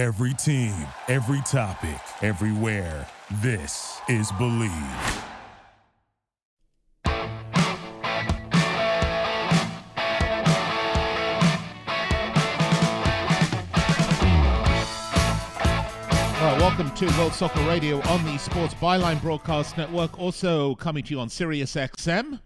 Every team, every topic, everywhere. This is Bleav. Welcome to World Soccer Radio on the Sports Byline Broadcast Network, also coming to you on Sirius XM.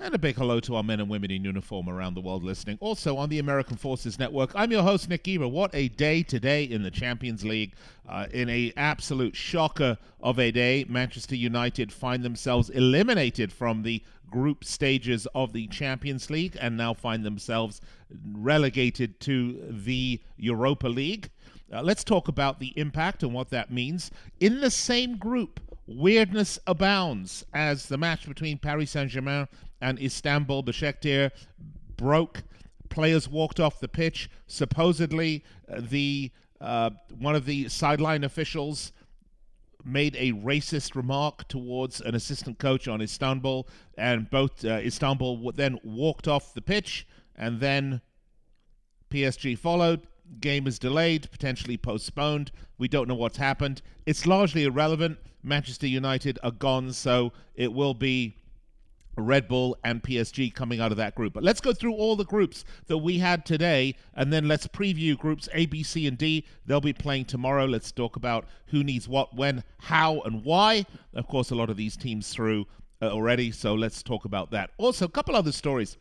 And a big hello to our men and women in uniform around the world listening. Also on the American Forces Network, I'm your host, Nick Geber. What a day today in the Champions League. Uh, in a absolute shocker of a day, Manchester United find themselves eliminated from the group stages of the Champions League and now find themselves relegated to the Europa League. Uh, let's talk about the impact and what that means. In the same group, weirdness abounds as the match between Paris Saint Germain and Istanbul Başakşehir broke. Players walked off the pitch. Supposedly, uh, the uh, one of the sideline officials made a racist remark towards an assistant coach on Istanbul, and both uh, Istanbul then walked off the pitch, and then PSG followed. Game is delayed, potentially postponed. We don't know what's happened. It's largely irrelevant. Manchester United are gone, so it will be Red Bull and PSG coming out of that group. But let's go through all the groups that we had today, and then let's preview groups A, B, C, and D. They'll be playing tomorrow. Let's talk about who needs what, when, how, and why. Of course, a lot of these teams through uh, already, so let's talk about that. Also, a couple other stories.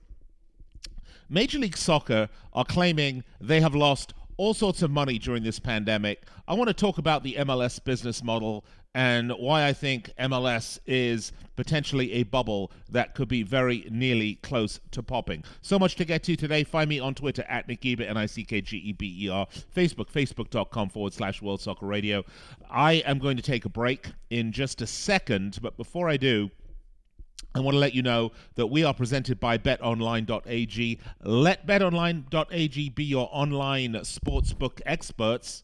Major League Soccer are claiming they have lost all sorts of money during this pandemic. I want to talk about the MLS business model and why I think MLS is potentially a bubble that could be very nearly close to popping. So much to get to today. Find me on Twitter at Nick Geber, N I C K G E B E R, Facebook, facebook.com forward slash World Soccer Radio. I am going to take a break in just a second, but before I do, I want to let you know that we are presented by betonline.ag. Let betonline.ag be your online sportsbook experts.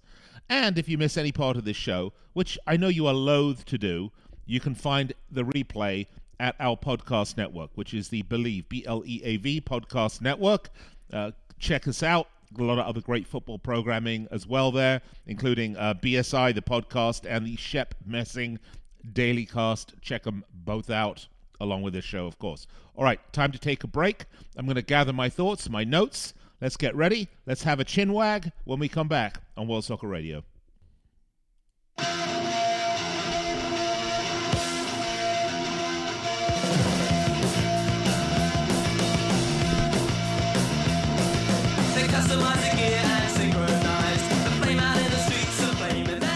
And if you miss any part of this show, which I know you are loath to do, you can find the replay at our podcast network, which is the Bleav, B L E A V podcast network. Uh, check us out. A lot of other great football programming as well there, including uh, BSI, the podcast, and the Shep Messing Daily Cast. Check them both out along with this show, of course. All right, time to take a break. I'm going to gather my thoughts, my notes. Let's get ready. Let's have a chin wag when we come back on World Soccer Radio.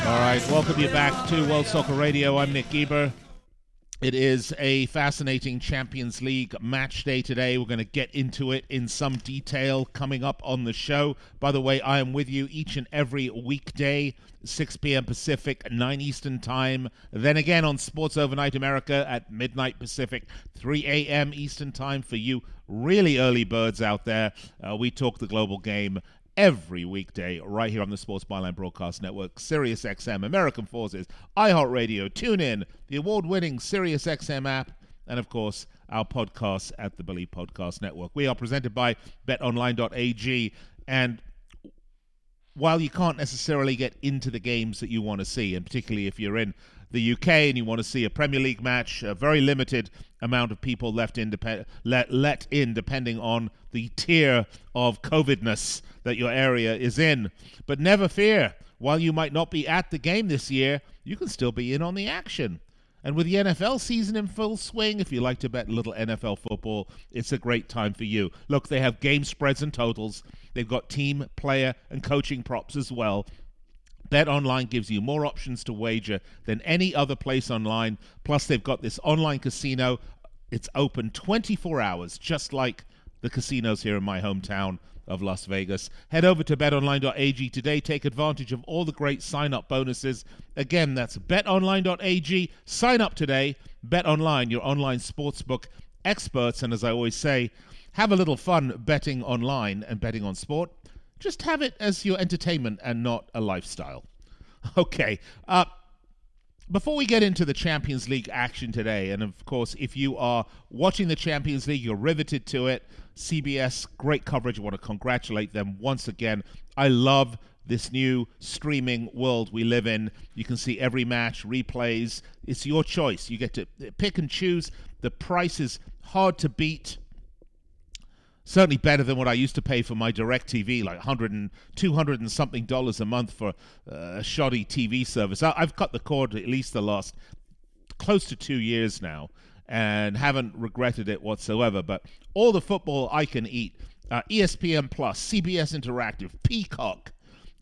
All right, welcome you back to World Soccer Radio. I'm Nick Geber. It is a fascinating Champions League match day today. We're going to get into it in some detail coming up on the show. By the way, I am with you each and every weekday, 6 p.m. Pacific, 9 Eastern Time. Then again on Sports Overnight America at midnight Pacific, 3 a.m. Eastern Time for you really early birds out there. Uh, we talk the global game every weekday right here on the Sports Byline Broadcast Network, Sirius XM, American Forces, iHeartRadio, TuneIn, the award-winning Sirius XM app, and of course our podcasts at the Bleav Podcast Network. We are presented by BetOnline.ag, and while you can't necessarily get into the games that you want to see, and particularly if you're in the UK and you want to see a Premier League match, a very limited amount of people left in dep- let, let in depending on the tier of COVIDness that your area is in. But never fear, while you might not be at the game this year, you can still be in on the action. And with the NFL season in full swing, if you like to bet a little NFL football, it's a great time for you. Look, they have game spreads and totals. They've got team, player, and coaching props as well. Bet Online gives you more options to wager than any other place online. Plus, they've got this online casino. It's open 24 hours, just like the casinos here in my hometown of Las Vegas. Head over to betonline.ag today. Take advantage of all the great sign up bonuses. Again, that's betonline.ag. Sign up today. Bet Online, your online sportsbook experts. And as I always say, have a little fun betting online and betting on sport. Just have it as your entertainment and not a lifestyle. Okay. Uh, before we get into the Champions League action today, and of course, if you are watching the Champions League, you're riveted to it. CBS, great coverage. I want to congratulate them once again. I love this new streaming world we live in. You can see every match, replays. It's your choice. You get to pick and choose. The price is hard to beat certainly better than what I used to pay for my DirecTV, like 100 and 200 and something dollars a month for uh, a shoddy TV service. I, have cut the cord at least the last close to two years now and haven't regretted it whatsoever. But all the football I can eat uh, ESPN Plus, CBS Interactive, Peacock,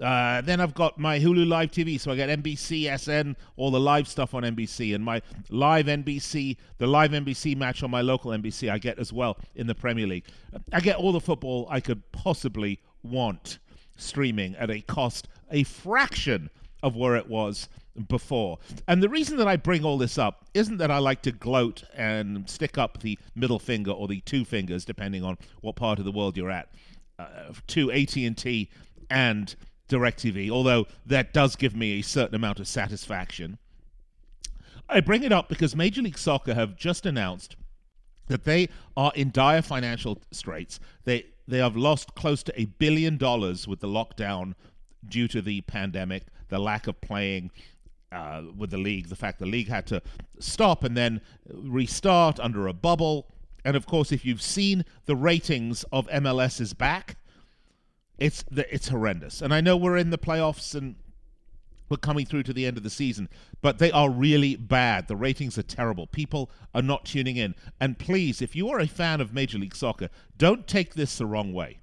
uh, then I've got my Hulu Live TV, so I get NBC, SN, all the live stuff on NBC, and my live NBC, the live NBC match on my local NBC, I get as well in the Premier League. I get all the football I could possibly want streaming at a cost a fraction of where it was before. And the reason that I bring all this up isn't that I like to gloat and stick up the middle finger or the two fingers, depending on what part of the world you're at, uh, to AT&T and DirecTV, although that does give me a certain amount of satisfaction. I bring it up because Major League Soccer have just announced that they are in dire financial straits. They they have lost close to a billion dollars with the lockdown due to the pandemic, the lack of playing uh, with the league, the fact the league had to stop and then restart under a bubble. And of course, if you've seen the ratings of MLS is back, it's it's horrendous. And I know we're in the playoffs and we're coming through to the end of the season, but they are really bad. The ratings are terrible. People are not tuning in. And please, if you are a fan of Major League Soccer, don't take this the wrong way.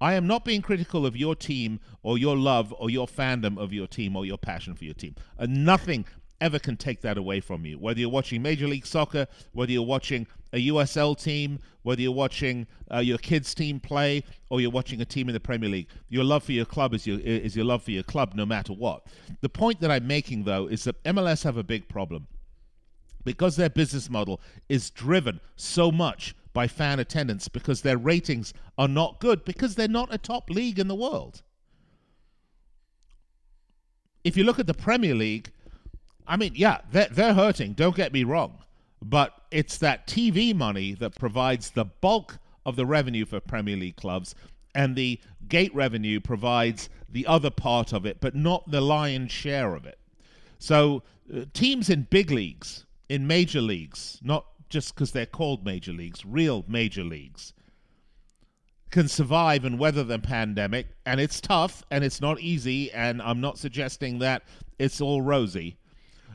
I am not being critical of your team or your love or your fandom of your team or your passion for your team. And nothing ever can take that away from you. Whether you're watching Major League Soccer, whether you're watching a USL team, whether you're watching uh, your kids' team play, or you're watching a team in the Premier League, your love for your club is your is your love for your club, no matter what. The point that I'm making, though, is that MLS have a big problem because their business model is driven so much by fan attendance because their ratings are not good because they're not a top league in the world. If you look at the Premier League, I mean, yeah, they're, they're hurting, don't get me wrong. But it's that TV money that provides the bulk of the revenue for Premier League clubs, and the gate revenue provides the other part of it, but not the lion's share of it. So uh, teams in big leagues, in major leagues, not just because they're called major leagues, real major leagues, can survive and weather the pandemic. And it's tough and it's not easy. And I'm not suggesting that it's all rosy.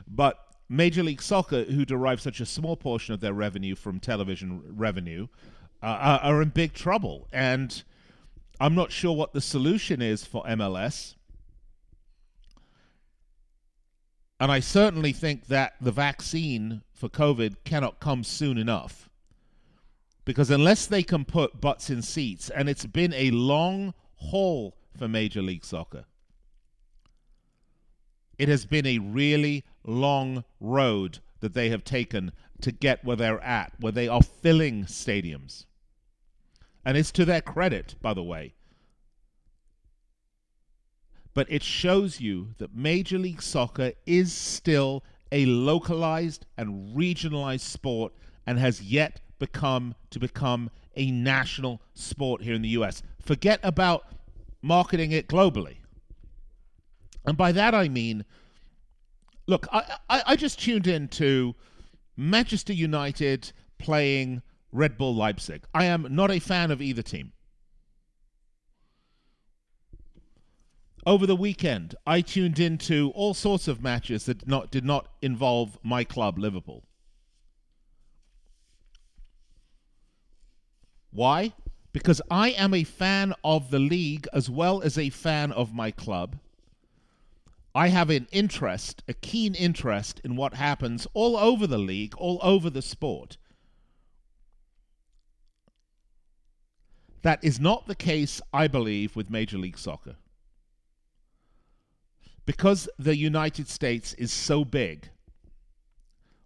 But Major League Soccer, who derive such a small portion of their revenue from television revenue, uh, are in big trouble. And I'm not sure what the solution is for MLS. And I certainly think that the vaccine for COVID cannot come soon enough. Because unless they can put butts in seats, and it's been a long haul for Major League Soccer, it has been a really long road that they have taken to get where they're at, where they are filling stadiums. And it's to their credit, by the way. But it shows you that Major League Soccer is still a localized and regionalized sport and has yet become to become a national sport here in the US. Forget about marketing it globally. And by that I mean, look, I, I, I just tuned in to Manchester United playing Red Bull Leipzig. I am not a fan of either team. Over the weekend, I tuned into all sorts of matches that not, did not involve my club, Liverpool. Why? Because I am a fan of the league as well as a fan of my club. I have an interest, a keen interest in what happens all over the league, all over the sport. That is not the case, I believe, with Major League Soccer. Because the United States is so big,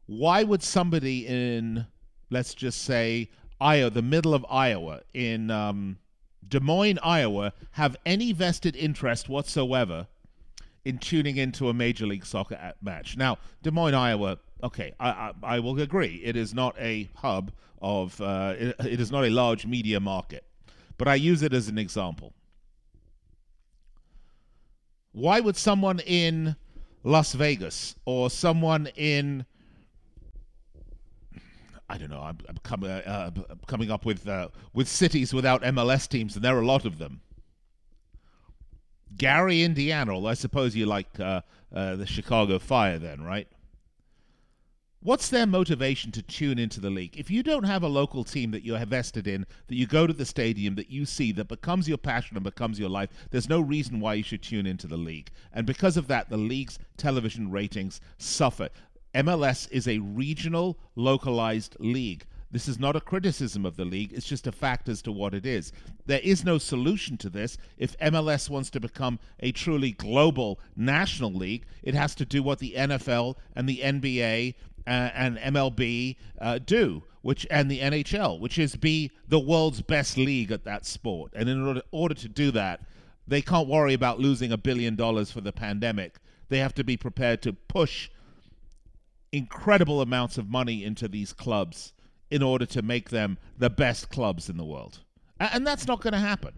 why would somebody in, let's just say, Iowa, the middle of Iowa, in um, Des Moines, Iowa, have any vested interest whatsoever in tuning into a Major League Soccer match. Now, Des Moines, Iowa, okay, I, I, I will agree, it is not a hub of, uh, it, it is not a large media market, but I use it as an example. Why would someone in Las Vegas or someone in I don't know. I'm, I'm coming uh, coming up with uh, with cities without MLS teams, and there are a lot of them. Gary, Indiana. Well, I suppose you like uh, uh, the Chicago Fire, then, right? What's their motivation to tune into the league? If you don't have a local team that you're vested in, that you go to the stadium, that you see, that becomes your passion and becomes your life, there's no reason why you should tune into the league. And because of that, the league's television ratings suffer. MLS is a regional, localized league. This is not a criticism of the league, it's just a fact as to what it is. There is no solution to this. If MLS wants to become a truly global national league, it has to do what the NFL and the NBA uh, and MLB uh, do, which and the NHL, which is be the world's best league at that sport. And in order, order to do that, they can't worry about losing a billion dollars for the pandemic. They have to be prepared to push incredible amounts of money into these clubs in order to make them the best clubs in the world. And that's not going to happen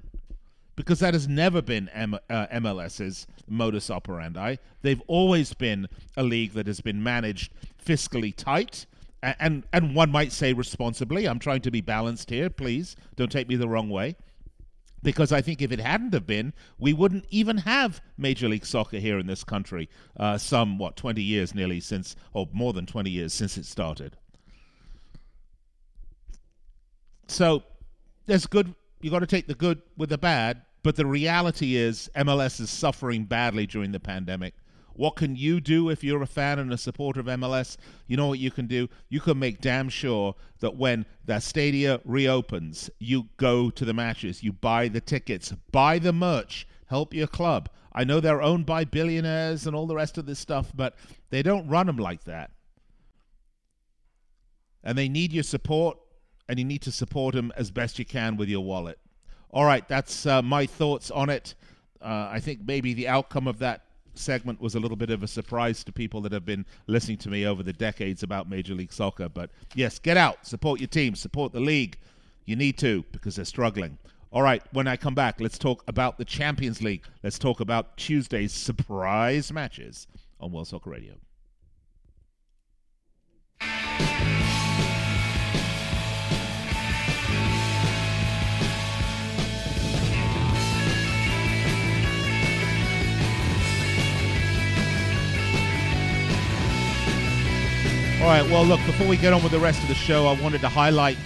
because that has never been M- uh, MLS's modus operandi. They've always been a league that has been managed fiscally tight. And, and one might say responsibly. I'm trying to be balanced here. Please don't take me the wrong way because I think if it hadn't have been, we wouldn't even have Major League Soccer here in this country. Uh, some what 20 years nearly since, or more than 20 years since it started. So there's good. You got to take the good with the bad. But the reality is, MLS is suffering badly during the pandemic. What can you do if you're a fan and a supporter of MLS? You know what you can do? You can make damn sure that when the stadia reopens, you go to the matches, you buy the tickets, buy the merch, help your club. I know they're owned by billionaires and all the rest of this stuff, but they don't run them like that. And they need your support, and you need to support them as best you can with your wallet. All right, that's uh, my thoughts on it. Uh, I think maybe the outcome of that segment was a little bit of a surprise to people that have been listening to me over the decades about Major League Soccer. But yes, get out, support your team, support the league. You need to because they're struggling. All right, when I come back, let's talk about the Champions League. Let's talk about Tuesday's surprise matches on World Soccer Radio. All right, well, look, before we get on with the rest of the show, I wanted to highlight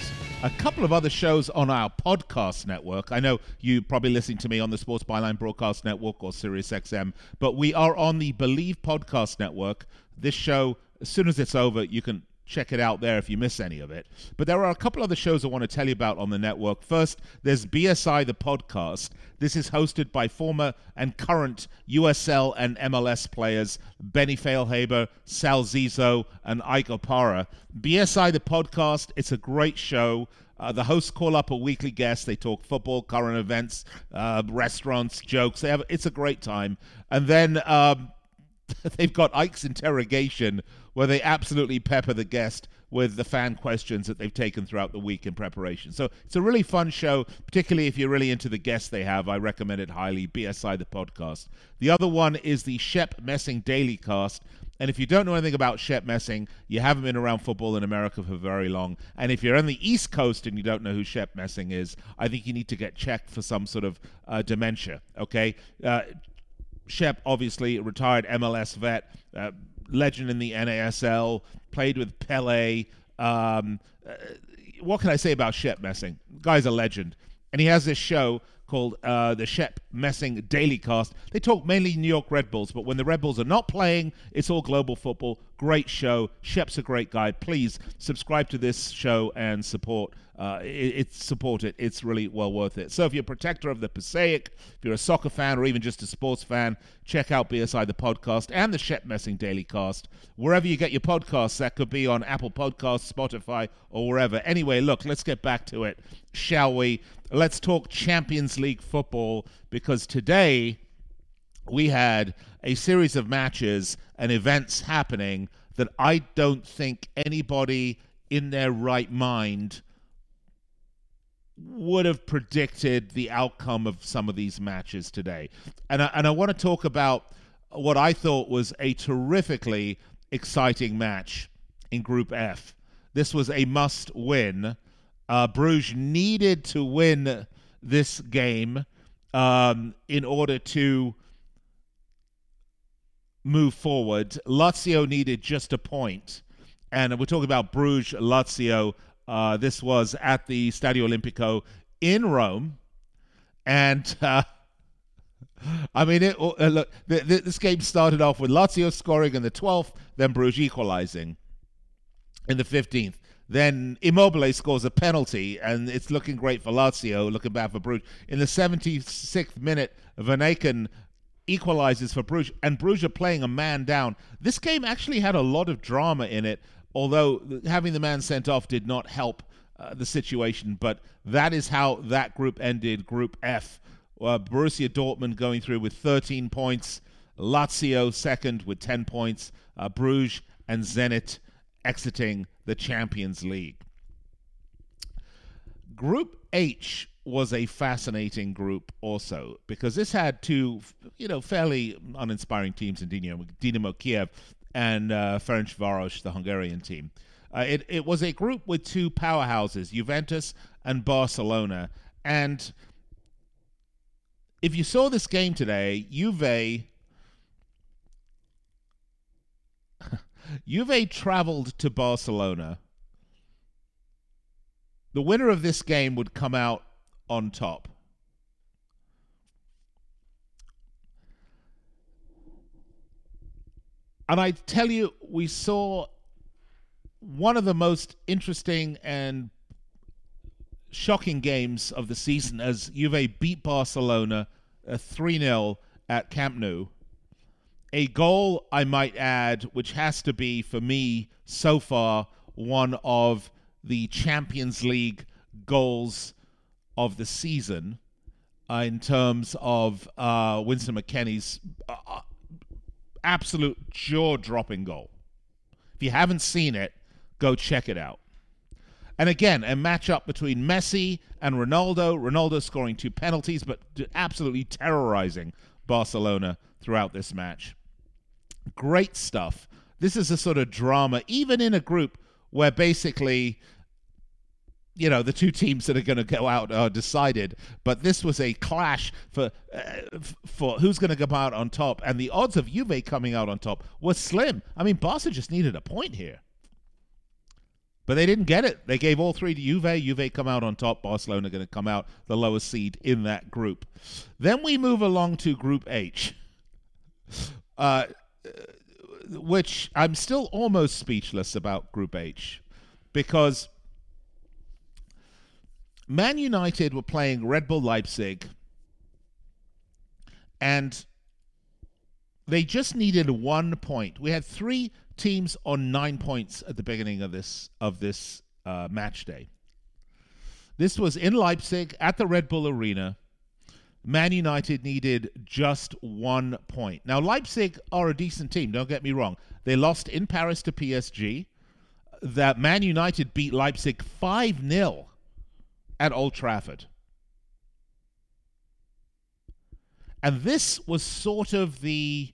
a couple of other shows on our podcast network. I know you probably listening to me on the Sports Byline Broadcast Network or SiriusXM, but we are on the Bleav Podcast Network. This show, as soon as it's over, you can check it out there if you miss any of it. But there are a couple other shows I want to tell you about on the network. First, there's BSI the podcast. This is hosted by former and current USL and MLS players Benny Feilhaber, Sal Zizzo, and Ike Opara. BSI the podcast, it's a great show. Uh, the hosts call up a weekly guest. They talk football, current events, uh, restaurants, jokes. They have it's a great time. And then um, they've got Ike's interrogation, where they absolutely pepper the guest with the fan questions that they've taken throughout the week in preparation. So it's a really fun show, particularly if you're really into the guests they have. I recommend it highly. BSI the podcast. The other one is the Shep Messing Daily Cast. And if you don't know anything about Shep Messing, you haven't been around football in America for very long. And if you're on the East Coast and you don't know who Shep Messing is, I think you need to get checked for some sort of uh, dementia. Okay, uh, Shep, obviously retired MLS vet, uh, legend in the NASL, played with Pele. Um, uh, what can I say about Shep Messing? Guy's a legend, and he has this show called uh, the Shep Messing Daily Cast. They talk mainly New York Red Bulls, but when the Red Bulls are not playing, it's all global football. Great show. Shep's a great guy. Please subscribe to this show and support uh, it, support it. It's really well worth it. So if you're a protector of the Passaic, if you're a soccer fan or even just a sports fan, check out BSI the podcast and the Shep Messing Daily Cast wherever you get your podcasts. That could be on Apple Podcasts, Spotify, or wherever. Anyway, look, let's get back to it, shall we? Let's talk Champions League football because today we had a series of matches and events happening that I don't think anybody in their right mind would have predicted the outcome of some of these matches today. And I, and I want to talk about what I thought was a terrifically exciting match in Group F. This was a must win. Uh, Bruges needed to win this game um, in order to move forward. Lazio needed just a point. And we're talking about Bruges Lazio. Uh, this was at the Stadio Olimpico in Rome. And. Uh, I mean, it, uh, look, the, the, this game started off with Lazio scoring in the 12th, then Bruges equalizing in the 15th. Then Immobile scores a penalty, and it's looking great for Lazio, looking bad for Bruges. In the 76th minute, Vanaken equalizes for Bruges, and Bruges are playing a man down. This game actually had a lot of drama in it, although having the man sent off did not help uh, the situation. But that is how that group ended, Group F. Uh, Borussia Dortmund going through with 13 points, Lazio second with 10 points, uh, Bruges and Zenit exiting the Champions League. Group H was a fascinating group also because this had two, you know, fairly uninspiring teams in Dinamo, Dinamo Kiev and uh, Ferencvaros, the Hungarian team. Uh, it, it was a group with two powerhouses, Juventus and Barcelona. And if you saw this game today, Juve Juve traveled to Barcelona. The winner of this game would come out on top. And I tell you, we saw one of the most interesting and shocking games of the season as Juve beat Barcelona uh, 3 0 at Camp Nou a goal, I might add, which has to be for me so far one of the Champions League goals of the season uh, in terms of uh, Weston McKennie's uh, uh absolute jaw dropping goal. If you haven't seen it, go check it out. And again, a matchup between Messi and Ronaldo. Ronaldo scoring two penalties, but absolutely terrorizing Barcelona throughout this match. Great stuff. This is a sort of drama, even in a group where basically, you know, the two teams that are going to go out are decided. But this was a clash for uh, for who's going to come out on top, and the odds of Juve coming out on top were slim. I mean, Barca just needed a point here. But they didn't get it. They gave all three to Juve. Juve come out on top. Barcelona going to come out the lowest seed in that group. Then we move along to Group H. Uh, which I'm still almost speechless about Group H because Man United were playing Red Bull Leipzig and they just needed one point. We had three teams on nine points at the beginning of this of this uh, match day. This was in Leipzig at the Red Bull Arena. Man United needed just one point. Now, Leipzig are a decent team, don't get me wrong. They lost in Paris to PSG. That Man United beat Leipzig 5 0 at Old Trafford. And this was sort of the,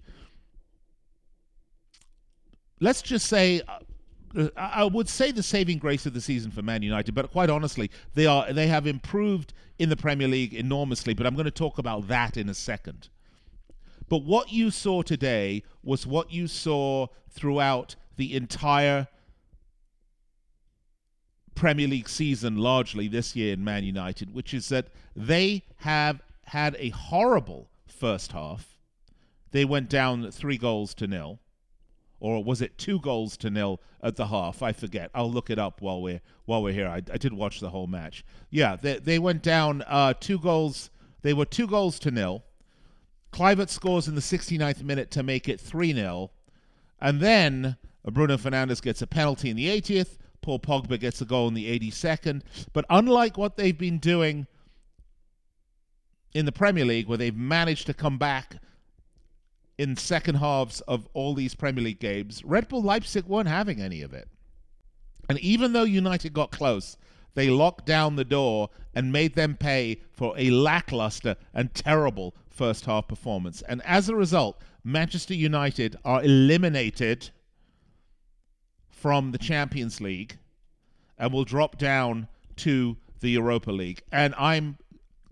let's just say, uh, Uh, I would say the saving grace of the season for Man United, but quite honestly, they are they have improved in the Premier League enormously. But I'm going to talk about that in a second. But what you saw today was what you saw throughout the entire Premier League season, largely this year in Man United, which is that they have had a horrible first half. They went down three goals to nil or was it two goals to nil at the half? I forget. I'll look it up while we're while we're here. I, I did watch the whole match. Yeah, they they went down uh, two goals. They were two goals to nil. Kluivert scores in the 69th minute to make it 3 0. And then Bruno Fernandes gets a penalty in the 80th. Paul Pogba gets a goal in the 82nd. But unlike what they've been doing in the Premier League, where they've managed to come back in second halves of all these Premier League games, Red Bull Leipzig weren't having any of it. And even though United got close, they locked down the door and made them pay for a lackluster and terrible first half performance. And as a result, Manchester United are eliminated from the Champions League and will drop down to the Europa League. And I'm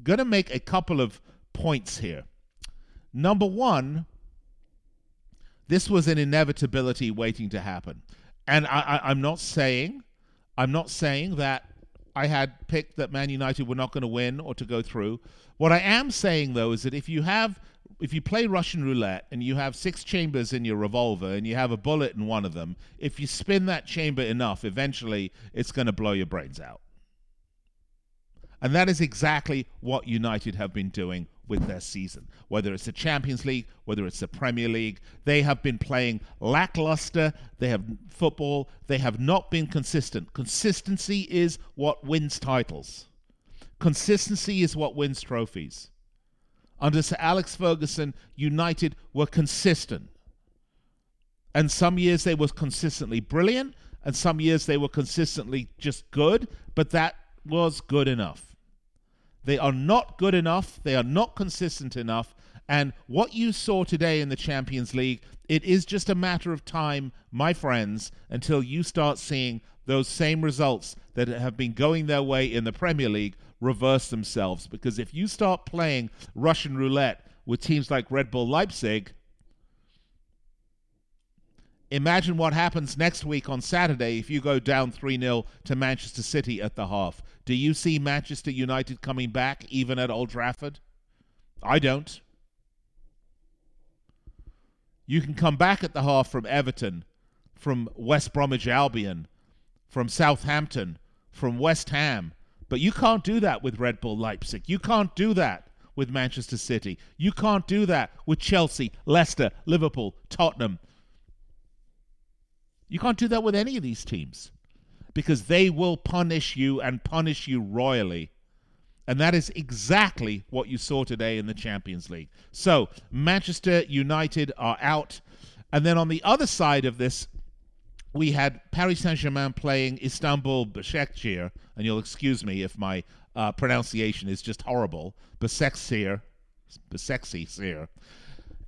going to make a couple of points here. Number one, this was an inevitability waiting to happen. And I, I, I'm not saying, I'm not saying that I had picked that Man United were not going to win or to go through. What I am saying though is that if you have if you play Russian roulette and you have six chambers in your revolver and you have a bullet in one of them, if you spin that chamber enough, eventually it's going to blow your brains out. And that is exactly what United have been doing with their season. Whether it's the Champions League, whether it's the Premier League, they have been playing lackluster. They have football. They have not been consistent. Consistency is what wins titles. Consistency is what wins trophies. Under Sir Alex Ferguson, United were consistent. And some years they were consistently brilliant, and some years they were consistently just good, but that was good enough. They are not good enough, they are not consistent enough, and what you saw today in the Champions League, it is just a matter of time, my friends, until you start seeing those same results that have been going their way in the Premier League reverse themselves. Because if you start playing Russian roulette with teams like Red Bull Leipzig, imagine what happens next week on Saturday if you go down 3 0 to Manchester City at the half. Do you see Manchester United coming back even at Old Trafford? I don't. You can come back at the half from Everton, from West Bromwich Albion, from Southampton, from West Ham, but you can't do that with Red Bull Leipzig. You can't do that with Manchester City. You can't do that with Chelsea, Leicester, Liverpool, Tottenham. You can't do that with any of these teams because they will punish you and punish you royally. And that is exactly what you saw today in the Champions League. So, Manchester United are out. And then on the other side of this we had Paris Saint Germain playing Istanbul Besiktas, and you'll excuse me if my uh, pronunciation is just horrible. Besiktas, Besiktas.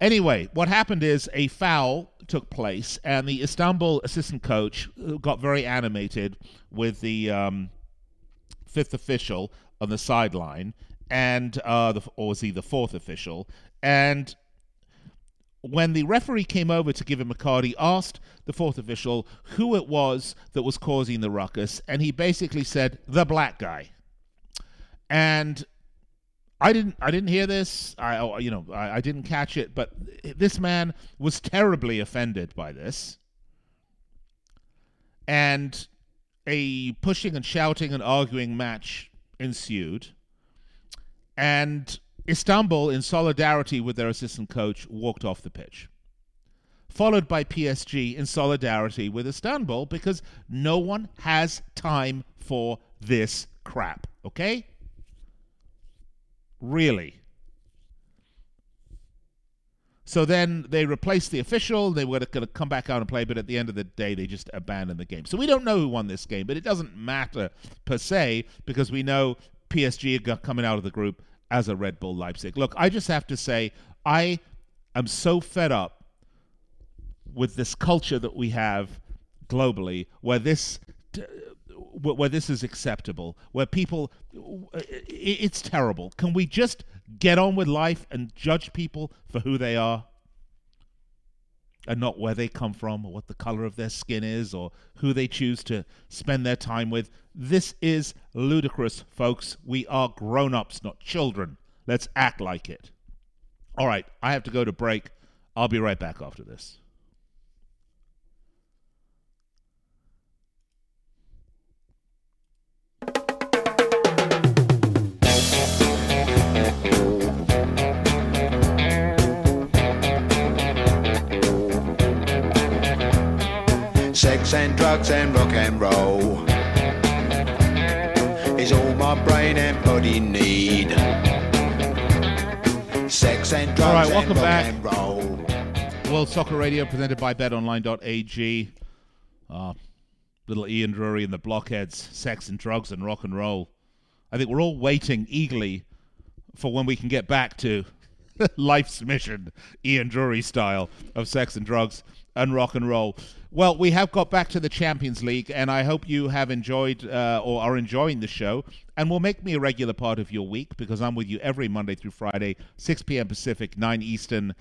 Anyway, what happened is a foul took place, and the Istanbul assistant coach got very animated with the um, fifth official on the sideline, and uh, the, or was he the fourth official? And when the referee came over to give him a card, he asked the fourth official who it was that was causing the ruckus, and he basically said the black guy. And I didn't I didn't hear this. I oh, you know I, I didn't catch it, but this man was terribly offended by this. And a pushing and shouting and arguing match ensued. And Istanbul, in solidarity with their assistant coach, walked off the pitch. Followed by PSG in solidarity with Istanbul because no one has time for this crap, okay? Really. So then they replaced the official. They were going to come back out and play, but at the end of the day, they just abandoned the game. So we don't know who won this game, but it doesn't matter per se because we know PSG are coming out of the group as a Red Bull Leipzig. Look, I just have to say, I am so fed up with this culture that we have globally, where this where this is acceptable, where people, uh, it's terrible. Can we just get on with life and judge people for who they are? and not where they come from or what the color of their skin is or who they choose to spend their time with. This is ludicrous, folks. We are grown ups, not children. Let's act like it. All right, I have to go to break. I'll be right back after this. Sex and drugs and rock and roll is all my brain and body need. Sex and drugs all right, welcome and rock back. and roll. World Soccer Radio presented by BetOnline.ag. Uh, little Ian Dury and the Blockheads, sex and drugs and rock and roll. I think we're all waiting eagerly for when we can get back to life's mission, Ian Dury style of sex and drugs and rock and roll. Well, we have got back to the Champions League, and I hope you have enjoyed uh, or are enjoying the show, and will make me a regular part of your week because I'm with you every Monday through Friday, 6 p.m. Pacific, 9 Eastern,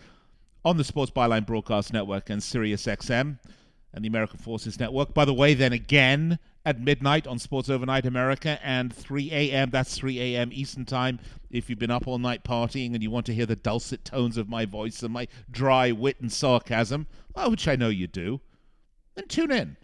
on the Sports Byline Broadcast Network and Sirius XM and the American Forces Network. By the way, then again at midnight on Sports Overnight America and 3 a.m. That's 3 a.m. Eastern Time. If you've been up all night partying and you want to hear the dulcet tones of my voice and my dry wit and sarcasm, which I know you do, then tune in.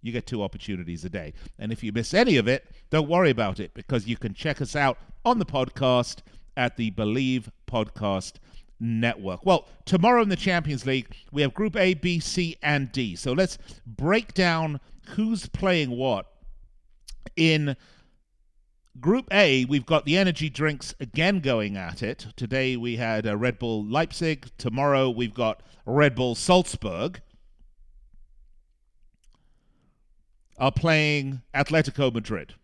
You get two opportunities a day. And if you miss any of it, don't worry about it because you can check us out on the podcast at the Bleav Podcast Network. Well, tomorrow in the Champions League, we have Group A, B, C, and D. So let's break down who's playing what. In Group A, we've got the energy drinks again going at it. Today we had a Red Bull Leipzig. Tomorrow we've got Red Bull Salzburg. Are playing Atletico Madrid.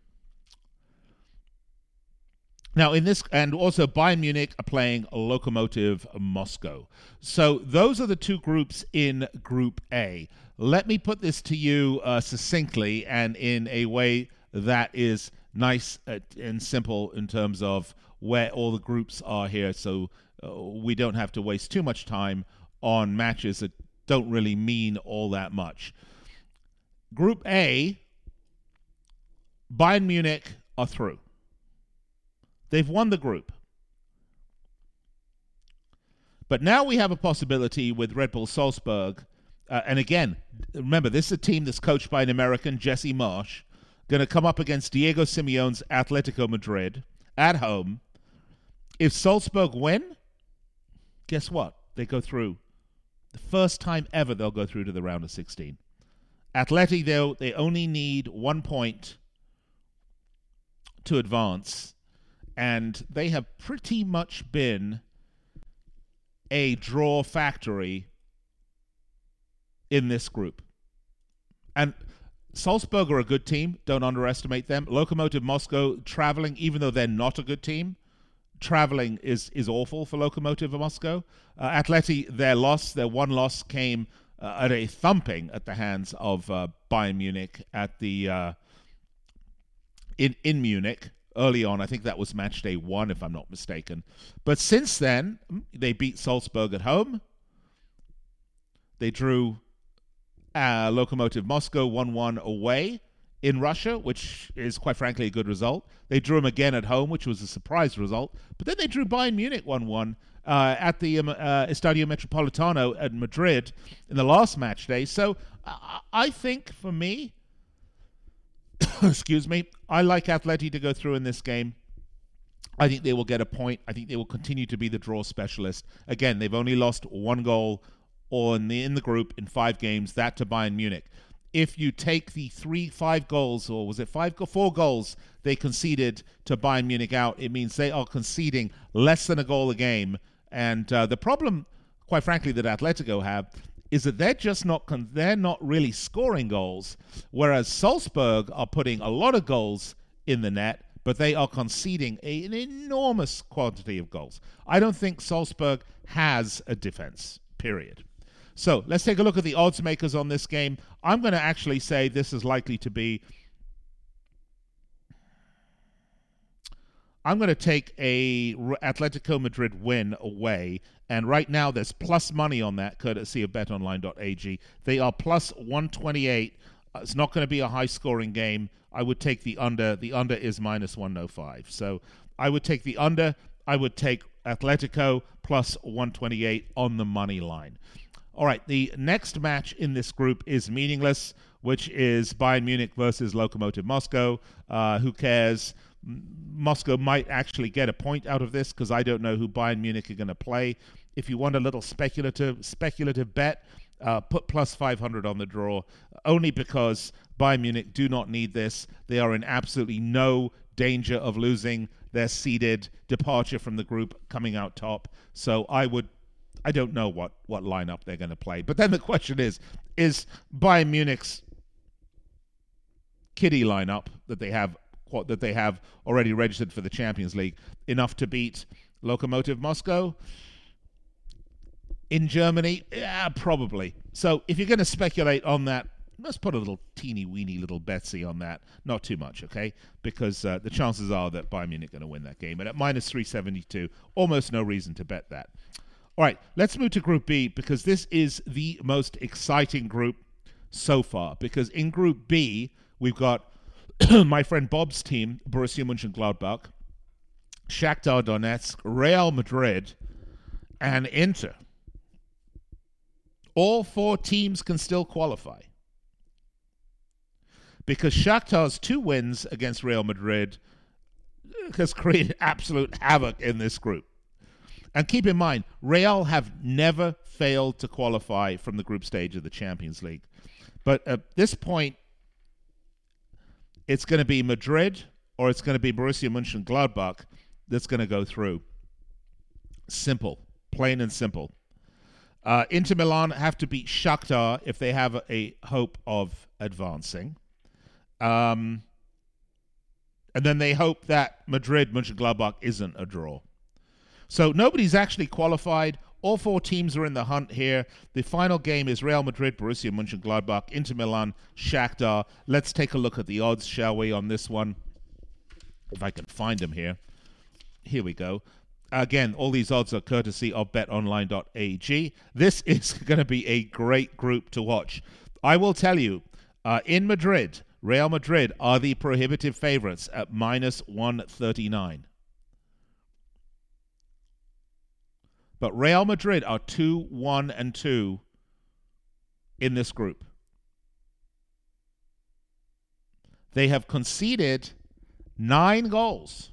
Now, in this, and also Bayern Munich are playing Lokomotiv Moscow. So those are the two groups in Group A. Let me put this to you uh, succinctly and in a way that is nice uh, and simple in terms of where all the groups are here, so uh, we don't have to waste too much time on matches that don't really mean all that much. Group A, Bayern Munich are through. They've won the group. But now we have a possibility with Red Bull Salzburg. Uh, and again, remember, this is a team that's coached by an American, Jesse Marsch, going to come up against Diego Simeone's Atletico Madrid at home. If Salzburg win, guess what? They go through. The first time ever they'll go through to the round of 16. Atleti, though, they only need one point to advance and they have pretty much been a draw factory in this group. And Salzburg are a good team. Don't underestimate them. Lokomotiv Moscow traveling, even though they're not a good team, traveling is is awful for Lokomotiv Moscow. Uh, Atleti, their loss, their one loss came uh, at a thumping at the hands of uh, Bayern Munich at the uh, in in Munich early on. I think that was match day one, if I'm not mistaken. But since then, they beat Salzburg at home. They drew uh, Lokomotiv Moscow 1 1 away in Russia, which is quite frankly a good result. They drew them again at home, which was a surprise result. But then they drew Bayern Munich 1 1 uh, at the um, uh, Estadio Metropolitano at Madrid in the last match day. So I think for me, excuse me, I like Atleti to go through in this game. I think they will get a point. I think they will continue to be the draw specialist. Again, they've only lost one goal on the in the group in five games. That to Bayern Munich. If you take the three, five goals, or was it five, four goals they conceded to Bayern Munich out, it means they are conceding less than a goal a game. And uh, the problem, quite frankly, that Atletico have is that they're just not con- they're not really scoring goals, whereas Salzburg are putting a lot of goals in the net, but they are conceding a, an enormous quantity of goals. I don't think Salzburg has a defense. Period. So let's take a look at the odds makers on this game. I'm going to actually say this is likely to be. I'm going to take a Atletico Madrid win away and right now, there's plus money on that, courtesy of betonline.ag. They are plus 128. Uh, it's not going to be a high scoring game. I would take the under. The under is minus 105. So I would take the under. I would take Atletico plus 128 on the money line. All right, the next match in this group is meaningless, which is Bayern Munich versus Lokomotiv Moscow. Uh, who cares? Moscow might actually get a point out of this because I don't know who Bayern Munich are going to play. If you want a little speculative speculative bet, uh, put plus 500 on the draw, only because Bayern Munich do not need this. They are in absolutely no danger of losing their seeded departure from the group coming out top. So I would I don't know what, what lineup they're going to play. But then the question is is Bayern Munich's kiddie lineup that they have that they have already registered for the Champions League enough to beat Lokomotiv Moscow in Germany? Yeah, probably. So if you're going to speculate on that, let's put a little teeny weeny little Betsy on that. Not too much, okay? Because uh, the chances are that Bayern Munich going to win that game. And at minus 372, almost no reason to bet that. All right, let's move to Group B because this is the most exciting group so far. Because in Group B, we've got my friend Bob's team, Borussia Mönchengladbach, Shakhtar Donetsk, Real Madrid, and Inter. All four teams can still qualify. Because Shakhtar's two wins against Real Madrid uh, has created absolute havoc in this group. And keep in mind, Real have never failed to qualify from the group stage of the Champions League. But at this point, it's going to be Madrid or it's going to be Borussia Mönchengladbach that's going to go through. Simple, plain and simple. Uh, Inter Milan have to beat Shakhtar if they have a, hope of advancing. Um, and then they hope that Madrid Mönchengladbach isn't a draw. So nobody's actually qualified. All four teams are in the hunt here. The final game is Real Madrid, Borussia Mönchengladbach, Inter Milan, Shakhtar. Let's take a look at the odds, shall we, on this one? If I can find them here. Here we go. Again, all these odds are courtesy of betonline.ag. This is going to be a great group to watch. I will tell you, uh, in Madrid, Real Madrid are the prohibitive favorites at minus 139. But Real Madrid are 2 1 and 2 in this group. They have conceded nine goals.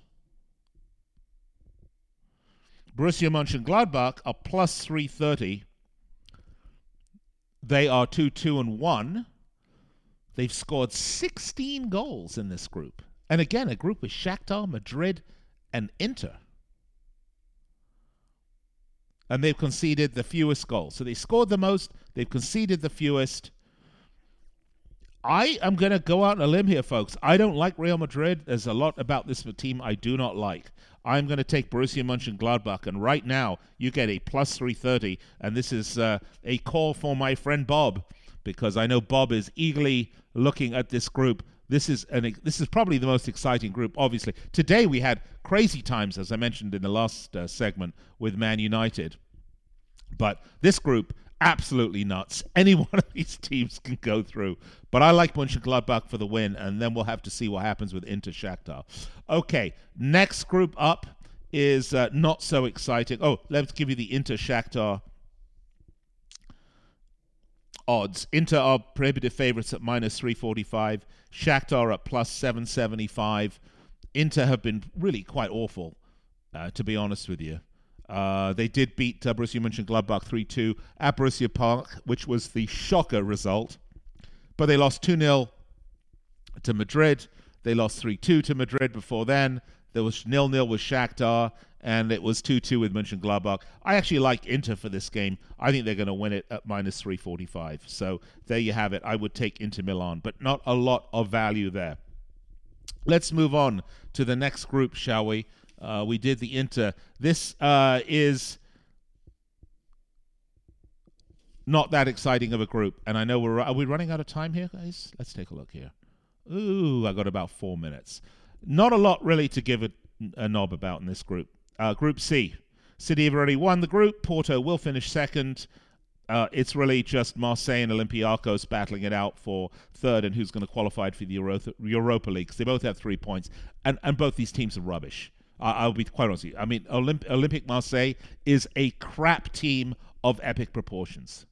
Borussia Mönchengladbach are plus 330. They are 2 2 and 1. They've scored 16 goals in this group. And again, a group with Shakhtar, Madrid, and Inter and they've conceded the fewest goals. So they scored the most, they've conceded the fewest. I am going to go out on a limb here, folks. I don't like Real Madrid. There's a lot about this team I do not like. I'm going to take Borussia Mönchengladbach, and right now you get a plus 330, and this is uh, a call for my friend Bob, because I know Bob is eagerly looking at this group. This is an this is probably the most exciting group. Obviously, today we had crazy times, as I mentioned in the last uh, segment, with Man United. But this group, absolutely nuts. Any one of these teams can go through. But I like Mönchengladbach for the win, and then we'll have to see what happens with Inter Shakhtar. Okay, next group up is uh, not so exciting. Oh, let's give you the Inter Shakhtar odds. Inter are prohibitive favorites at minus 345. Shakhtar at plus 775. Inter have been really quite awful, uh, to be honest with you. Uh, they did beat uh, Borussia Mönchengladbach 3 2 at Borussia Park, which was the shocker result. But they lost 2 0 to Madrid. They lost 3 2 to Madrid before then. There was nil nil with Shakhtar, and it was 2 2 with Mönchengladbach. I actually like Inter for this game. I think they're going to win it at minus 345. So there you have it. I would take Inter Milan, but not a lot of value there. Let's move on to the next group, shall we? Uh, we did the Inter. This uh, is not that exciting of a group, and I know we're are we running out of time here, guys? Let's take a look here. Ooh, I got about four minutes. Not a lot really to give a, a knob about in this group. Uh, group C. City have already won the group. Porto will finish second. Uh, it's really just Marseille and Olympiacos battling it out for third and who's going to qualify for the Euro- Europa League because they both have three points. And, and both these teams are rubbish. I'll be quite honest with you. I mean, Olymp- Olympic Marseille is a crap team of epic proportions.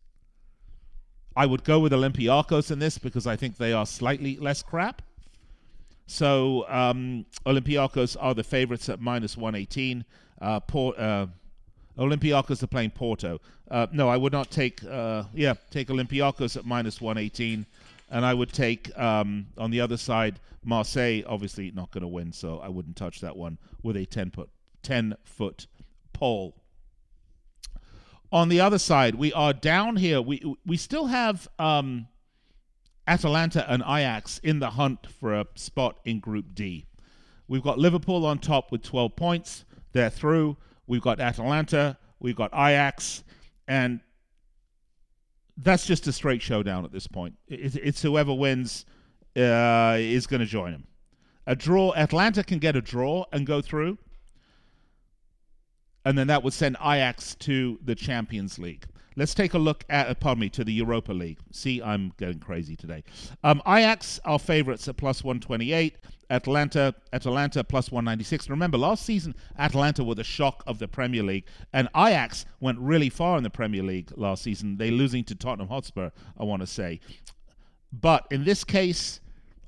I would go with Olympiacos in this because I think they are slightly less crap. So um, Olympiacos are the favorites at minus 118. Uh, Port, uh, Olympiacos are playing Porto. Uh, no, I would not take. Uh, yeah, take Olympiacos at minus 118 and I would take um, on the other side Marseille. Obviously, not going to win, so I wouldn't touch that one with a ten foot ten foot pole. On the other side, we are down here. We we still have um, Atalanta and Ajax in the hunt for a spot in Group D. We've got Liverpool on top with 12 points. They're through. We've got Atalanta. We've got Ajax. And that's just a straight showdown at this point. It's whoever wins uh, is going to join them. A draw, Atlanta can get a draw and go through. And then that would send Ajax to the Champions League. Let's take a look at, uh, pardon me, to the Europa League. See, I'm going crazy today. Um, Ajax are favourites at plus 128. Atlanta, Atalanta plus 196. Remember, last season, Atalanta were the shock of the Premier League, and Ajax went really far in the Premier League last season. They losing to Tottenham Hotspur, I want to say. But in this case,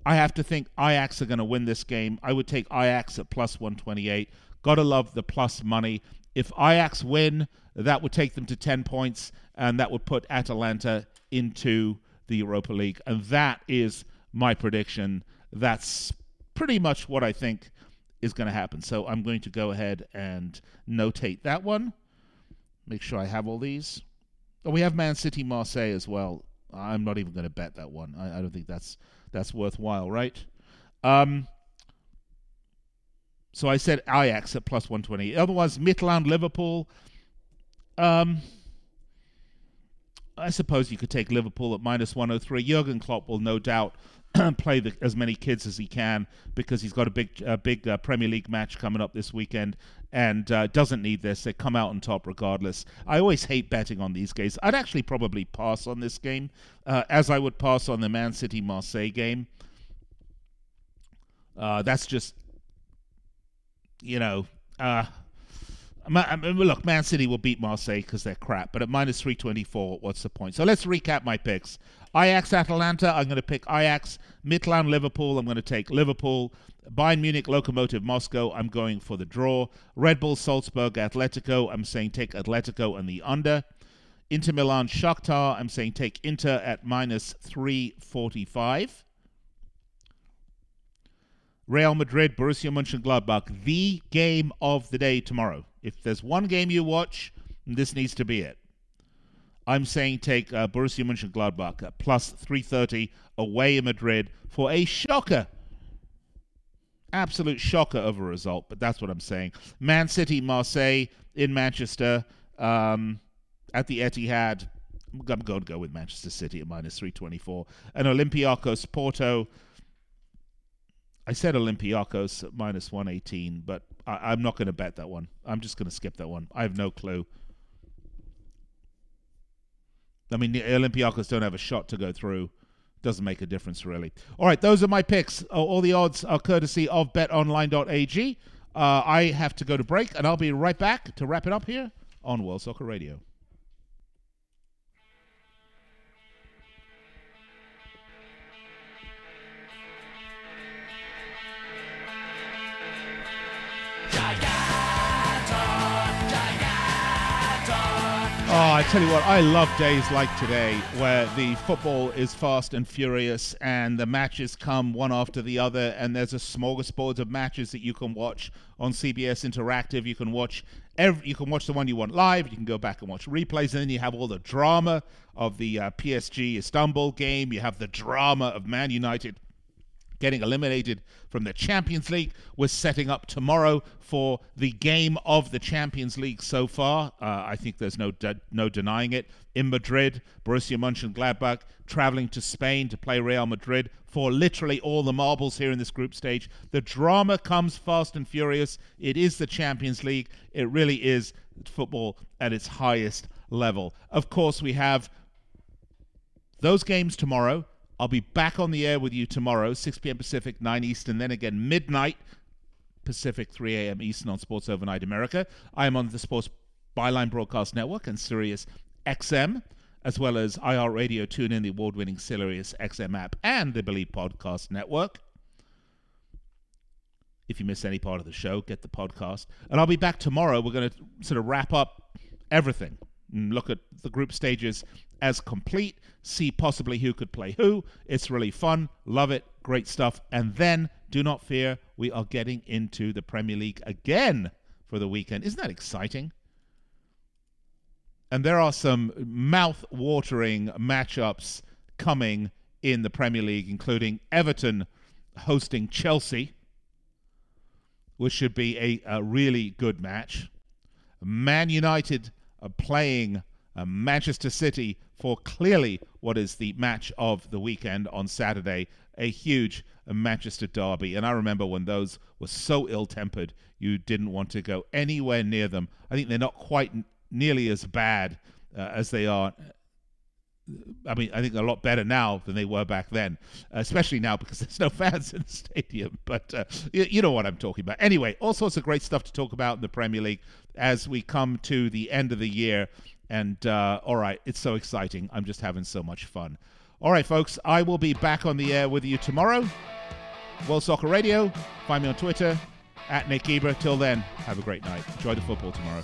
I have to think Ajax are going to win this game. I would take Ajax at plus 128. Gotta love the plus money. If Ajax win, that would take them to 10 points, and that would put Atalanta into the Europa League. And that is my prediction. That's pretty much what I think is going to happen. So I'm going to go ahead and notate that one. Make sure I have all these. Oh, we have Man City Marseille as well. I'm not even going to bet that one. I, I don't think that's that's worthwhile, right? Um, so I said Ajax at plus 120. Otherwise, Midtjylland Liverpool. Um, I suppose you could take Liverpool at minus 103. Jurgen Klopp will no doubt play the, as many kids as he can because he's got a big, a big uh, Premier League match coming up this weekend and uh, doesn't need this. They come out on top regardless. I always hate betting on these games. I'd actually probably pass on this game uh, as I would pass on the Man City Marseille game. Uh, that's just, you know, uh, I mean, look, Man City will beat Marseille because they're crap, but at minus 324, what's the point? So let's recap my picks. Ajax Atalanta, I'm going to pick Ajax. Midtjylland Liverpool, I'm going to take Liverpool. Bayern Munich Lokomotiv Moscow, I'm going for the draw. Red Bull Salzburg Atletico, I'm saying take Atletico and the under. Inter Milan Shakhtar, I'm saying take Inter at minus 345. Real Madrid, Borussia Mönchengladbach, the game of the day tomorrow. If there's one game you watch, this needs to be it. I'm saying take uh, Borussia Mönchengladbach at plus 330 away in Madrid for a shocker. Absolute shocker of a result, but that's what I'm saying. Man City, Marseille in Manchester um, at the Etihad. I'm going to go with Manchester City at minus 324. And Olympiacos, Porto I said Olympiacos minus 118, but I, am not going to bet that one. I'm just going to skip that one. I have no clue. I mean, the Olympiacos don't have a shot to go through. Doesn't make a difference, really. All right, those are my picks. All the odds are courtesy of betonline.ag. Uh, I have to go to break, and I'll be right back to wrap it up here on World Soccer Radio. I tell you what, I love days like today where the football is fast and furious and the matches come one after the other and there's a smorgasbord of matches that you can watch on CBS Interactive. You can watch every, you can watch the one you want live, you can go back and watch replays. And then you have all the drama of the uh, PSG Istanbul game, you have the drama of Man United getting eliminated from the Champions League. We're setting up tomorrow for the game of the Champions League so far. Uh, I think there's no de- no denying it. In Madrid, Borussia Mönchengladbach traveling to Spain to play Real Madrid for literally all the marbles here in this group stage. The drama comes fast and furious. It is the Champions League. It really is football at its highest level. Of course, we have those games tomorrow. I'll be back on the air with you tomorrow, 6 p.m. Pacific, 9 Eastern, then again midnight Pacific, 3 a.m. Eastern on Sports Overnight America. I am on the Sports Byline Broadcast Network and Sirius XM, as well as iHeartRadio, tune in the award winning Sirius XM app and the Bleav Podcast Network. If you miss any part of the show, get the podcast. And I'll be back tomorrow. We're going to sort of wrap up everything look at the group stages as complete, see possibly who could play who. It's really fun. Love it. Great stuff. And then, do not fear, we are getting into the Premier League again for the weekend. Isn't that exciting? And there are some mouth watering matchups coming in the Premier League, including Everton hosting Chelsea, which should be a, a really good match. Man United are playing uh, Manchester City for clearly what is the match of the weekend on Saturday, a huge Manchester derby. And I remember when those were so ill tempered, you didn't want to go anywhere near them. I think they're not quite n- nearly as bad uh, as they are I mean, I think a lot better now than they were back then, especially now because there's no fans in the stadium. But uh, you, you, know what I'm talking about. Anyway, all sorts of great stuff to talk about in the Premier League as we come to the end of the year. And uh, all right, it's so exciting. I'm just having so much fun. All right, folks, I will be back on the air with you tomorrow. World Soccer Radio. Find me on Twitter at Nick Geber. Till then, have a great night. Enjoy the football tomorrow.